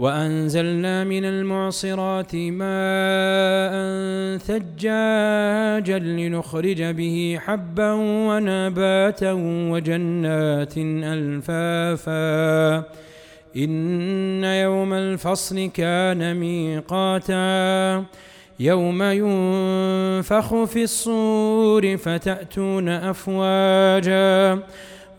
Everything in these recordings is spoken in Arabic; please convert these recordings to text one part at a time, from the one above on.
وأنزلنا من المعصرات ماء ثجاجا لنخرج به حبا ونباتا وجنات ألفافا. إن يوم الفصل كان ميقاتا. يوم ينفخ في الصور فتأتون أفواجا.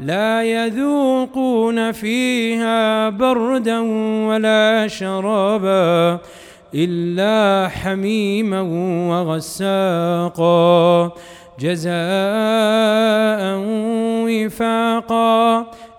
لا يذوقون فيها بردا ولا شرابا إلا حميما وغساقا جزاء وفاقا.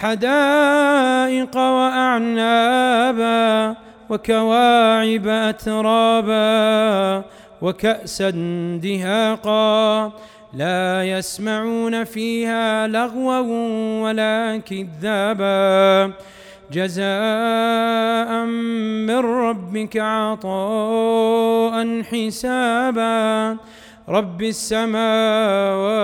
حدائق وأعنابا وكواعب أترابا وكاسا دهاقا لا يسمعون فيها لغوا ولا كذابا جزاء من ربك عطاء حسابا رب السماوات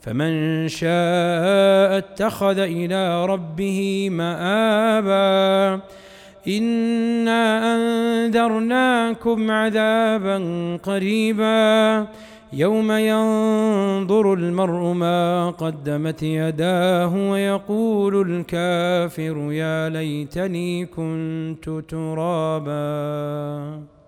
فمن شاء اتخذ إلى ربه مآبا. إنا أنذرناكم عذابا قريبا. يوم ينظر المرء ما قدمت يداه ويقول الكافر يا ليتني كنت ترابا.